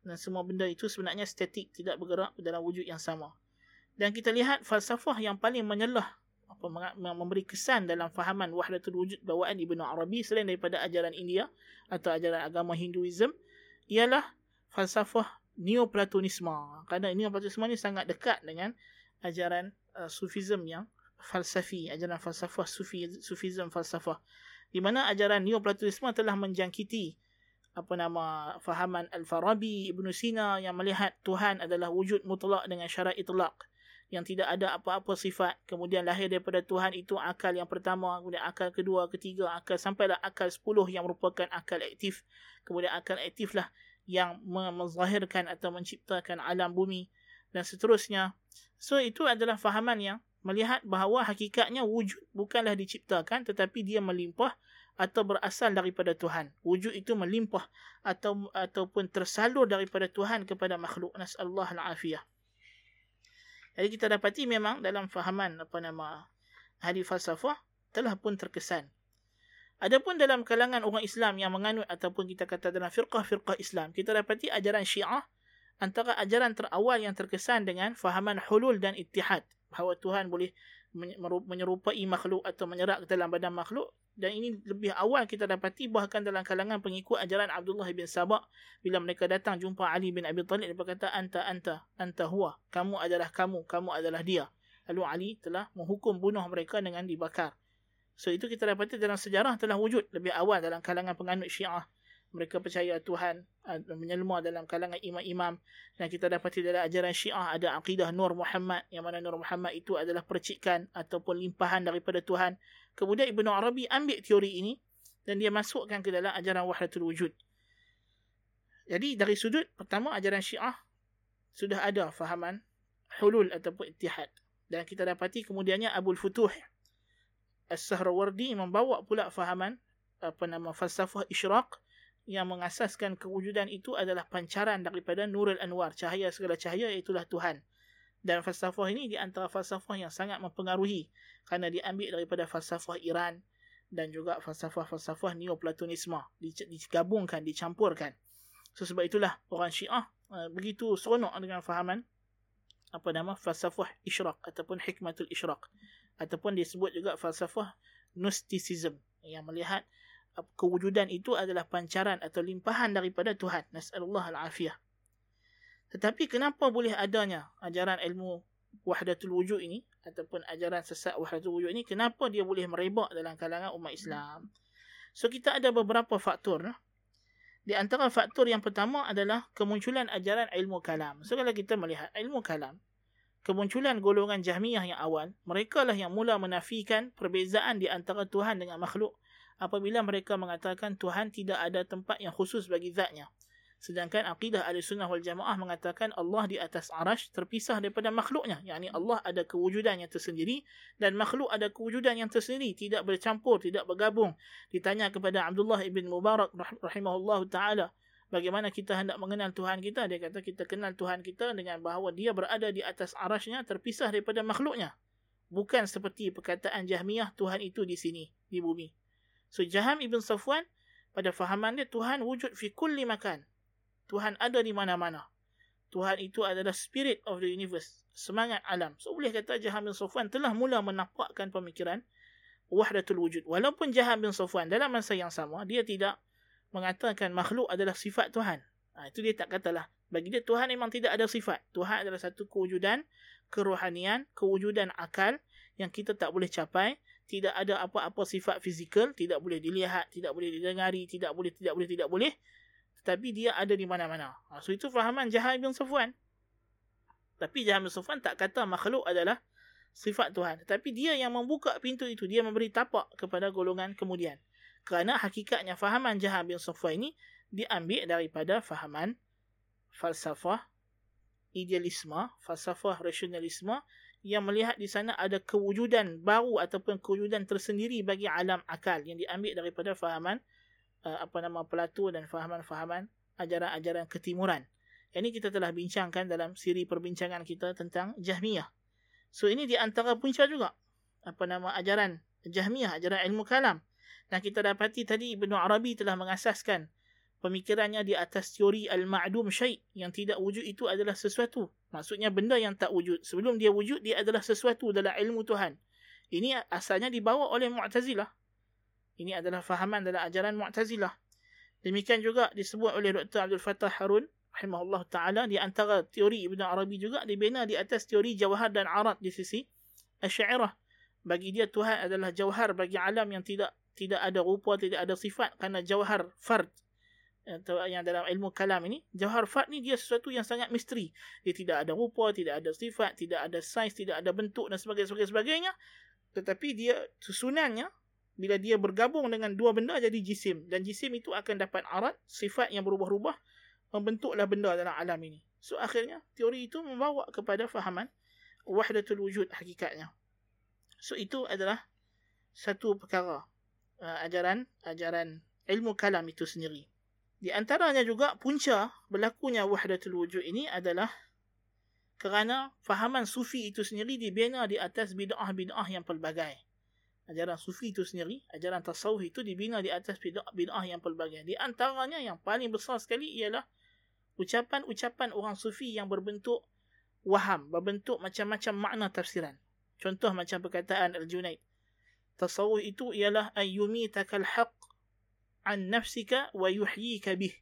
dan semua benda itu sebenarnya statik tidak bergerak dalam wujud yang sama. Dan kita lihat falsafah yang paling menyelah apa memberi kesan dalam fahaman wahdatul wujud bawaan Ibnu Arabi selain daripada ajaran India atau ajaran agama Hinduism ialah falsafah Neoplatonisme. Kerana Neoplatonisme ni sangat dekat dengan ajaran uh, Sufism yang falsafi, ajaran falsafah Sufi, Sufism falsafah. Di mana ajaran Neoplatonisme telah menjangkiti apa nama fahaman Al-Farabi, Ibn Sina yang melihat Tuhan adalah wujud mutlak dengan syarat itlaq yang tidak ada apa-apa sifat. Kemudian lahir daripada Tuhan itu akal yang pertama kemudian akal kedua ketiga akal sampailah akal sepuluh yang merupakan akal aktif. Kemudian akal aktif lah yang menzahirkan atau menciptakan alam bumi dan seterusnya so itu adalah fahaman yang melihat bahawa hakikatnya wujud bukanlah diciptakan tetapi dia melimpah atau berasal daripada Tuhan. Wujud itu melimpah atau ataupun tersalur daripada Tuhan kepada makhluk. Nasallahu al-afiyah. Jadi kita dapati memang dalam fahaman apa nama ahli falsafah telah pun terkesan. Adapun dalam kalangan orang Islam yang menganut ataupun kita kata dalam firqah-firqah Islam, kita dapati ajaran Syiah antara ajaran terawal yang terkesan dengan fahaman hulul dan ittihad. Bahawa Tuhan boleh menyerupai makhluk atau menyerak ke dalam badan makhluk. Dan ini lebih awal kita dapati bahkan dalam kalangan pengikut ajaran Abdullah bin Sabah. Bila mereka datang jumpa Ali bin Abi Talib, dia berkata, Anta, anta, anta huwa. Kamu adalah kamu, kamu adalah dia. Lalu Ali telah menghukum bunuh mereka dengan dibakar. So itu kita dapati dalam sejarah telah wujud lebih awal dalam kalangan penganut syiah. Mereka percaya Tuhan uh, menyelma dalam kalangan imam-imam. Dan kita dapati dalam ajaran syiah ada akidah Nur Muhammad. Yang mana Nur Muhammad itu adalah percikan ataupun limpahan daripada Tuhan. Kemudian Ibn Arabi ambil teori ini. Dan dia masukkan ke dalam ajaran wahdatul wujud. Jadi dari sudut pertama ajaran syiah sudah ada fahaman hulul ataupun ittihad. Dan kita dapati kemudiannya Abul Futuh As-Sahrawardi membawa pula fahaman apa nama falsafah isyraq yang mengasaskan kewujudan itu adalah pancaran daripada Nurul Anwar, cahaya segala cahaya itulah Tuhan. Dan falsafah ini di antara falsafah yang sangat mempengaruhi kerana diambil daripada falsafah Iran dan juga falsafah-falsafah Neoplatonisme digabungkan, dicampurkan. So, sebab itulah orang Syiah uh, begitu seronok dengan fahaman apa nama falsafah isyraq ataupun hikmatul isyraq ataupun disebut juga falsafah gnosticism yang melihat kewujudan itu adalah pancaran atau limpahan daripada Tuhan. Nasallahu al-afiyah. Tetapi kenapa boleh adanya ajaran ilmu wahdatul wujud ini ataupun ajaran sesat wahdatul wujud ini kenapa dia boleh merebak dalam kalangan umat Islam? So kita ada beberapa faktor. Di antara faktor yang pertama adalah kemunculan ajaran ilmu kalam. So kalau kita melihat ilmu kalam kemunculan golongan Jahmiyah yang awal, mereka lah yang mula menafikan perbezaan di antara Tuhan dengan makhluk apabila mereka mengatakan Tuhan tidak ada tempat yang khusus bagi zatnya. Sedangkan akidah ahli sunnah wal jamaah mengatakan Allah di atas arash terpisah daripada makhluknya. Yang Allah ada kewujudan yang tersendiri dan makhluk ada kewujudan yang tersendiri. Tidak bercampur, tidak bergabung. Ditanya kepada Abdullah ibn Mubarak rahimahullah ta'ala bagaimana kita hendak mengenal Tuhan kita. Dia kata kita kenal Tuhan kita dengan bahawa dia berada di atas arasnya terpisah daripada makhluknya. Bukan seperti perkataan Jahmiyah Tuhan itu di sini, di bumi. So Jaham Ibn Safwan pada fahaman dia Tuhan wujud fi kulli makan. Tuhan ada di mana-mana. Tuhan itu adalah spirit of the universe. Semangat alam. So boleh kata Jaham bin Safwan telah mula menampakkan pemikiran wahdatul wujud. Walaupun Jaham bin Safwan dalam masa yang sama, dia tidak mengatakan makhluk adalah sifat Tuhan. Ha, itu dia tak katalah. Bagi dia Tuhan memang tidak ada sifat. Tuhan adalah satu kewujudan, kerohanian, kewujudan akal yang kita tak boleh capai. Tidak ada apa-apa sifat fizikal, tidak boleh dilihat, tidak boleh didengari, tidak boleh, tidak boleh, tidak boleh. Tetapi dia ada di mana-mana. Ha, so itu fahaman Jahal bin Safwan. Tapi Jahal bin Safwan tak kata makhluk adalah sifat Tuhan. Tetapi dia yang membuka pintu itu. Dia memberi tapak kepada golongan kemudian kerana hakikatnya fahaman Jahal bin Safwan ini diambil daripada fahaman falsafah idealisme, falsafah rasionalisme yang melihat di sana ada kewujudan baru ataupun kewujudan tersendiri bagi alam akal yang diambil daripada fahaman uh, apa nama Plato dan fahaman-fahaman ajaran-ajaran ketimuran. Ini kita telah bincangkan dalam siri perbincangan kita tentang Jahmiyah. So ini di antara punca juga apa nama ajaran Jahmiyah, ajaran ilmu kalam dan kita dapati tadi Ibn Arabi telah mengasaskan pemikirannya di atas teori al-ma'dum syai' yang tidak wujud itu adalah sesuatu. Maksudnya benda yang tak wujud. Sebelum dia wujud, dia adalah sesuatu dalam ilmu Tuhan. Ini asalnya dibawa oleh Mu'tazilah. Ini adalah fahaman dalam ajaran Mu'tazilah. Demikian juga disebut oleh Dr. Abdul Fattah Harun rahimahullah ta'ala di antara teori Ibn Arabi juga dibina di atas teori jawahar dan arat di sisi Asy'ariyah. Bagi dia Tuhan adalah jawahar bagi alam yang tidak tidak ada rupa, tidak ada sifat kerana jawhar fard yang dalam ilmu kalam ini, jawhar fard ni dia sesuatu yang sangat misteri. Dia tidak ada rupa, tidak ada sifat, tidak ada saiz, tidak ada bentuk dan sebagainya, sebagainya. Tetapi dia susunannya bila dia bergabung dengan dua benda jadi jisim dan jisim itu akan dapat arat sifat yang berubah-ubah membentuklah benda dalam alam ini. So akhirnya teori itu membawa kepada fahaman wahdatul wujud hakikatnya. So itu adalah satu perkara uh, ajaran ajaran ilmu kalam itu sendiri. Di antaranya juga punca berlakunya wahdatul wujud ini adalah kerana fahaman sufi itu sendiri dibina di atas bid'ah-bid'ah yang pelbagai. ajaran sufi itu sendiri, ajaran tasawuf itu dibina di atas bid'ah yang pelbagai. Di antaranya yang paling besar sekali ialah ucapan-ucapan orang sufi yang berbentuk waham, berbentuk macam-macam makna tafsiran. Contoh macam perkataan Al-Junaid. Tasawuf itu ialah ayyumi takal haq an nafsika wa yuhyika bih.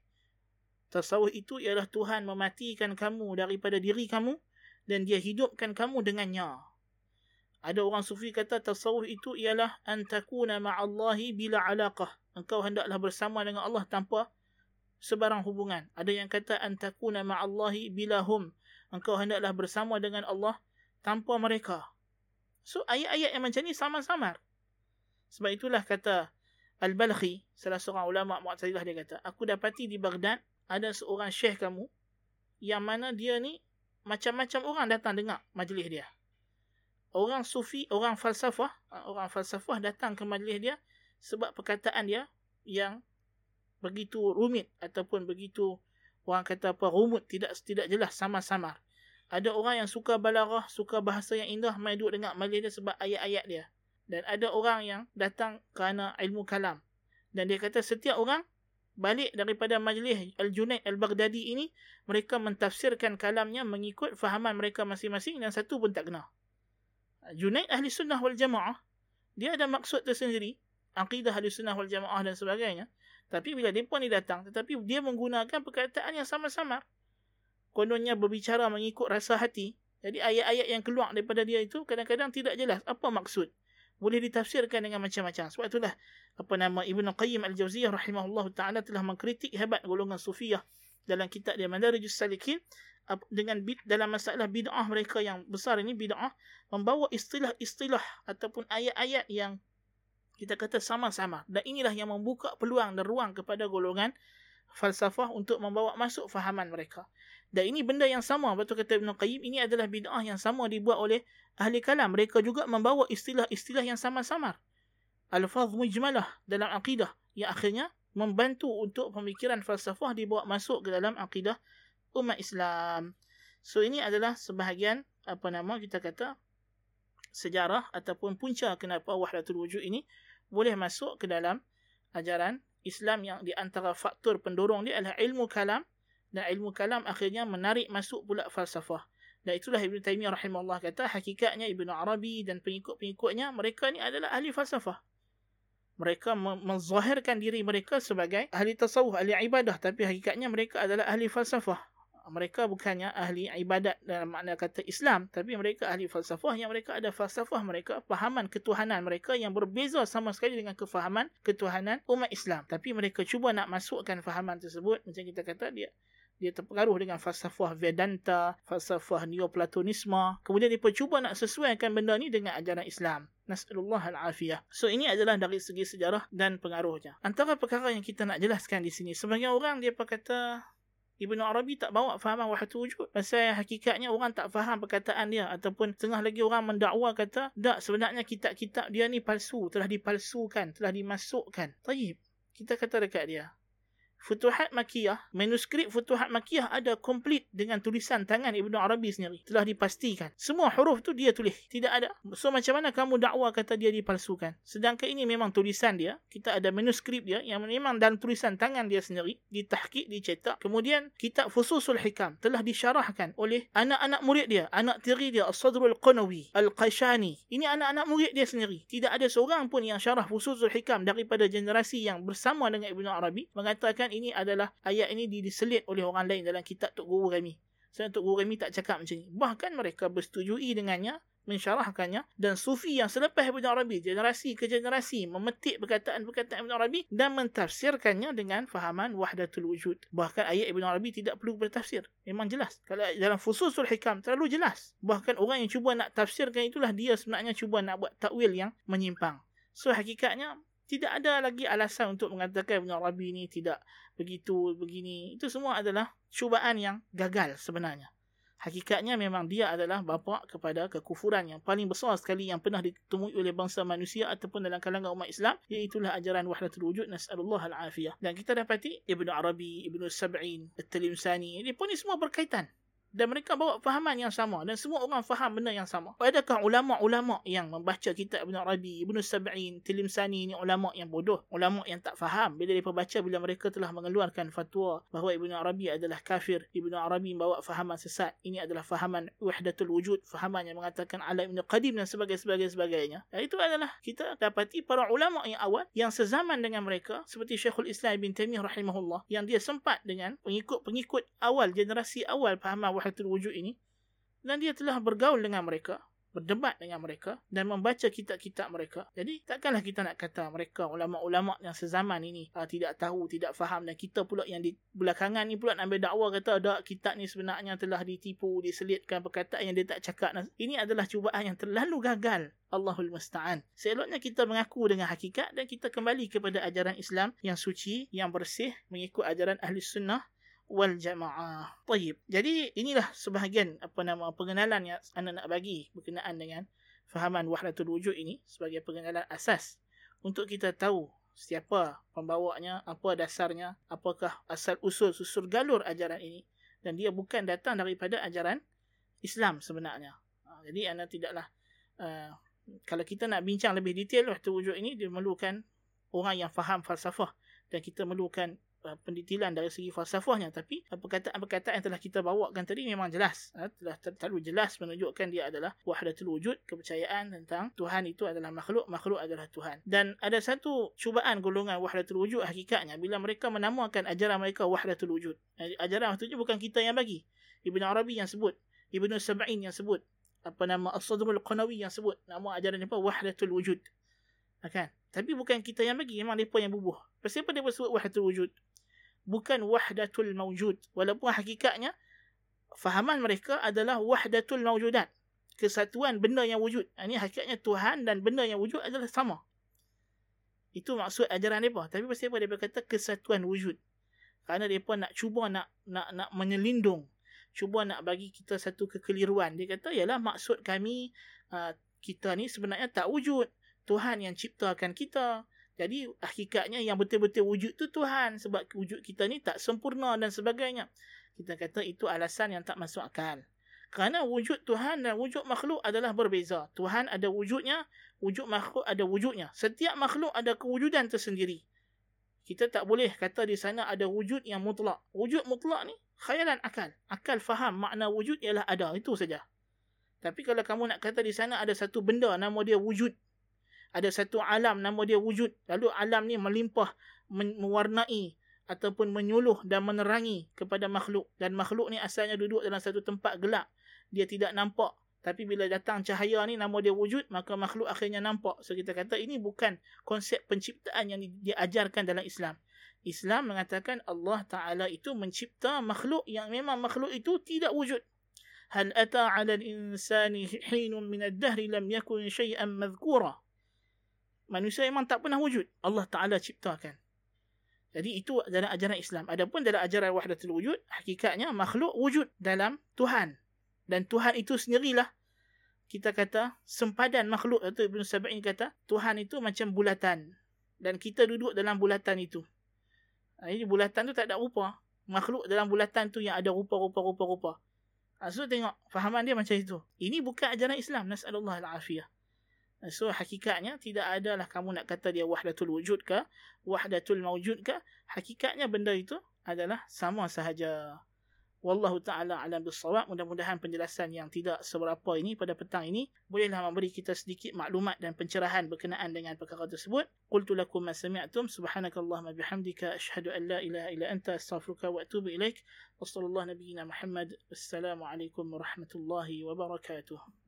Tasawuf itu ialah Tuhan mematikan kamu daripada diri kamu dan dia hidupkan kamu dengannya. Ada orang sufi kata tasawuf itu ialah antakuna ma'allahi bila alaqah. Engkau hendaklah bersama dengan Allah tanpa sebarang hubungan. Ada yang kata antakuna ma'allahi bila hum. Engkau hendaklah bersama dengan Allah tanpa mereka. So ayat-ayat yang macam ni sama-sama. Sebab itulah kata Al-Balkhi, salah seorang ulama Mu'tazilah dia kata, aku dapati di Baghdad ada seorang syekh kamu yang mana dia ni macam-macam orang datang dengar majlis dia orang sufi, orang falsafah, ah, orang falsafah datang ke majlis dia sebab perkataan dia yang begitu rumit ataupun begitu orang kata apa rumut tidak tidak jelas sama-sama. Ada orang yang suka balarah, suka bahasa yang indah, mai duduk dengar majlis dia sebab ayat-ayat dia. Dan ada orang yang datang kerana ilmu kalam. Dan dia kata setiap orang balik daripada majlis Al-Junaid Al-Baghdadi ini, mereka mentafsirkan kalamnya mengikut fahaman mereka masing-masing dan satu pun tak kena. Junaid ahli sunnah wal jamaah dia ada maksud tersendiri akidah ahli sunnah wal jamaah dan sebagainya tapi bila mereka ni datang tetapi dia menggunakan perkataan yang sama-sama kononnya berbicara mengikut rasa hati jadi ayat-ayat yang keluar daripada dia itu kadang-kadang tidak jelas apa maksud boleh ditafsirkan dengan macam-macam. Sebab itulah apa nama Ibnu Qayyim Al-Jauziyah rahimahullah taala telah mengkritik hebat golongan sufiyah dalam kitab dia Madarijus Salikin dengan dalam masalah bid'ah mereka yang besar ini bid'ah membawa istilah-istilah ataupun ayat-ayat yang kita kata sama-sama dan inilah yang membuka peluang dan ruang kepada golongan falsafah untuk membawa masuk fahaman mereka dan ini benda yang sama betul kata Ibn Qayyim ini adalah bid'ah yang sama dibuat oleh ahli kalam mereka juga membawa istilah-istilah yang sama-sama alfaz mujmalah dalam akidah yang akhirnya membantu untuk pemikiran falsafah dibawa masuk ke dalam akidah umat Islam. So ini adalah sebahagian apa nama kita kata sejarah ataupun punca kenapa wahdatul wujud ini boleh masuk ke dalam ajaran Islam yang di antara faktor pendorong dia adalah ilmu kalam dan ilmu kalam akhirnya menarik masuk pula falsafah. Dan itulah Ibn Taymiyah rahimahullah kata hakikatnya Ibn Arabi dan pengikut-pengikutnya mereka ni adalah ahli falsafah. Mereka menzahirkan diri mereka sebagai ahli tasawuf, ahli ibadah tapi hakikatnya mereka adalah ahli falsafah mereka bukannya ahli ibadat dalam makna kata Islam tapi mereka ahli falsafah yang mereka ada falsafah mereka fahaman ketuhanan mereka yang berbeza sama sekali dengan kefahaman ketuhanan umat Islam tapi mereka cuba nak masukkan fahaman tersebut macam kita kata dia dia terpengaruh dengan falsafah Vedanta, falsafah Neoplatonisme. Kemudian dia cuba nak sesuaikan benda ni dengan ajaran Islam. Nas'alullah al-afiyah. So ini adalah dari segi sejarah dan pengaruhnya. Antara perkara yang kita nak jelaskan di sini. Sebagian orang dia kata Ibn Arabi tak bawa fahaman wahdatul wujud. Pasal hakikatnya orang tak faham perkataan dia. Ataupun tengah lagi orang mendakwa kata, tak sebenarnya kitab-kitab dia ni palsu. Telah dipalsukan. Telah dimasukkan. Taib. Kita kata dekat dia. Futuhat Makiyah, manuskrip Futuhat Makiyah ada komplit dengan tulisan tangan Ibn Arabi sendiri. Telah dipastikan. Semua huruf tu dia tulis. Tidak ada. So macam mana kamu dakwa kata dia dipalsukan? Sedangkan ini memang tulisan dia. Kita ada manuskrip dia yang memang dalam tulisan tangan dia sendiri. Ditahkik, dicetak. Kemudian kitab Fususul Hikam telah disyarahkan oleh anak-anak murid dia. Anak tiri dia As-Sadrul Qanawi. Al-Qashani. Ini anak-anak murid dia sendiri. Tidak ada seorang pun yang syarah Fususul Hikam daripada generasi yang bersama dengan Ibn Arabi. Mengatakan mengatakan ini adalah ayat ini diselit oleh orang lain dalam kitab Tok Guru Remi. Sebab Tok Guru Remi tak cakap macam ni. Bahkan mereka bersetujui dengannya, mensyarahkannya dan sufi yang selepas Ibn Arabi, generasi ke generasi memetik perkataan-perkataan Ibn Arabi dan mentafsirkannya dengan fahaman wahdatul wujud. Bahkan ayat Ibn Arabi tidak perlu bertafsir. Memang jelas. Kalau dalam fususul hikam terlalu jelas. Bahkan orang yang cuba nak tafsirkan itulah dia sebenarnya cuba nak buat takwil yang menyimpang. So hakikatnya tidak ada lagi alasan untuk mengatakan Ibn Arabi ini tidak begitu begini. Itu semua adalah cubaan yang gagal sebenarnya. Hakikatnya memang dia adalah bapa kepada kekufuran yang paling besar sekali yang pernah ditemui oleh bangsa manusia ataupun dalam kalangan umat Islam. Iaitulah ajaran wahdatul wujud. Nas'alullah al-afiyah. Dan kita dapati Ibn Arabi, Ibn Sab'in, At-Talimsani. Ini pun ini semua berkaitan. Dan mereka bawa fahaman yang sama dan semua orang faham benda yang sama. Adakah ulama-ulama yang membaca kitab Ibn Arabi, Ibn Sab'in, Tilimsani ni ulama yang bodoh, ulama yang tak faham bila mereka baca bila mereka telah mengeluarkan fatwa bahawa Ibn Arabi adalah kafir, Ibn Arabi membawa fahaman sesat. Ini adalah fahaman wahdatul wujud, fahaman yang mengatakan alam Ibn Qadim dan sebagainya sebagainya sebagainya. Dan itu adalah kita dapati para ulama yang awal yang sezaman dengan mereka seperti Syekhul Islam Ibn Taimiyah rahimahullah yang dia sempat dengan pengikut-pengikut awal generasi awal fahaman wahdatul wujud ini dan dia telah bergaul dengan mereka berdebat dengan mereka dan membaca kitab-kitab mereka. Jadi takkanlah kita nak kata mereka ulama-ulama yang sezaman ini uh, tidak tahu, tidak faham dan kita pula yang di belakangan ni pula nak ambil dakwah kata ada kitab ni sebenarnya telah ditipu, diselitkan perkataan yang dia tak cakap. Ini adalah cubaan yang terlalu gagal. Allahul Musta'an. Seeloknya kita mengaku dengan hakikat dan kita kembali kepada ajaran Islam yang suci, yang bersih, mengikut ajaran Ahli Sunnah wal jamaah. Tayyib. Jadi inilah sebahagian apa nama pengenalan yang anda nak bagi berkenaan dengan fahaman wahdatul wujud ini sebagai pengenalan asas untuk kita tahu siapa pembawanya, apa dasarnya, apakah asal usul susur galur ajaran ini dan dia bukan datang daripada ajaran Islam sebenarnya. Ha, jadi anda tidaklah uh, kalau kita nak bincang lebih detail wahdatul wujud ini dia memerlukan orang yang faham falsafah dan kita memerlukan Uh, pendetilan dari segi falsafahnya. Tapi uh, perkataan-perkataan yang telah kita bawakan tadi memang jelas. Uh, telah terlalu jelas menunjukkan dia adalah wahdatul wujud kepercayaan tentang Tuhan itu adalah makhluk makhluk adalah Tuhan. Dan ada satu cubaan golongan wahdatul wujud hakikatnya bila mereka menamakan ajaran mereka wahdatul wujud. Ajaran wujud bukan kita yang bagi. Ibn Arabi yang sebut Ibn Sab'in yang sebut apa nama As-Sadrul Qanawi yang sebut nama ajaran apa wahdatul wujud. Kan? Tapi bukan kita yang bagi memang mereka yang bubuh. Pasal apa dia sebut wahdatul wujud bukan wahdatul mawjud. Walaupun hakikatnya fahaman mereka adalah wahdatul mawjudat. Kesatuan benda yang wujud. Ini hakikatnya Tuhan dan benda yang wujud adalah sama. Itu maksud ajaran mereka. Tapi pasal apa dia berkata kesatuan wujud? Kerana mereka nak cuba nak nak nak menyelindung. Cuba nak bagi kita satu kekeliruan. Dia kata ialah maksud kami uh, kita ni sebenarnya tak wujud. Tuhan yang ciptakan kita jadi hakikatnya yang betul-betul wujud tu Tuhan sebab wujud kita ni tak sempurna dan sebagainya. Kita kata itu alasan yang tak masuk akal. Kerana wujud Tuhan dan wujud makhluk adalah berbeza. Tuhan ada wujudnya, wujud makhluk ada wujudnya. Setiap makhluk ada kewujudan tersendiri. Kita tak boleh kata di sana ada wujud yang mutlak. Wujud mutlak ni khayalan akal. Akal faham makna wujud ialah ada. Itu saja. Tapi kalau kamu nak kata di sana ada satu benda nama dia wujud ada satu alam nama dia wujud. Lalu alam ni melimpah mewarnai ataupun menyuluh dan menerangi kepada makhluk. Dan makhluk ni asalnya duduk dalam satu tempat gelap. Dia tidak nampak. Tapi bila datang cahaya ni nama dia wujud maka makhluk akhirnya nampak. So kita kata ini bukan konsep penciptaan yang diajarkan dalam Islam. Islam mengatakan Allah Taala itu mencipta makhluk yang memang makhluk itu tidak wujud. Hal ata 'ala al-insani hinun min ad-dahr lam yakun shay'an madhkura manusia memang tak pernah wujud. Allah Ta'ala ciptakan. Jadi itu adalah ajaran Islam. Adapun dalam ajaran wahdatul wujud, hakikatnya makhluk wujud dalam Tuhan. Dan Tuhan itu sendirilah kita kata sempadan makhluk atau Ibn Sab'in kata Tuhan itu macam bulatan dan kita duduk dalam bulatan itu. Ini bulatan tu tak ada rupa. Makhluk dalam bulatan tu yang ada rupa-rupa-rupa-rupa. So tengok fahaman dia macam itu. Ini bukan ajaran Islam. Nas'alullah al-afiyah. So hakikatnya tidak adalah kamu nak kata dia wahdatul wujud ke, wahdatul mawjud ke, hakikatnya benda itu adalah sama sahaja. Wallahu taala alam bisawab. Mudah-mudahan penjelasan yang tidak seberapa ini pada petang ini bolehlah memberi kita sedikit maklumat dan pencerahan berkenaan dengan perkara tersebut. Qultu lakum ma sami'tum subhanakallahumma bihamdika asyhadu an la ilaha illa anta astaghfiruka wa atubu ilaik. Wassallallahu nabiyyina Muhammad. Wassalamu alaikum warahmatullahi wabarakatuh.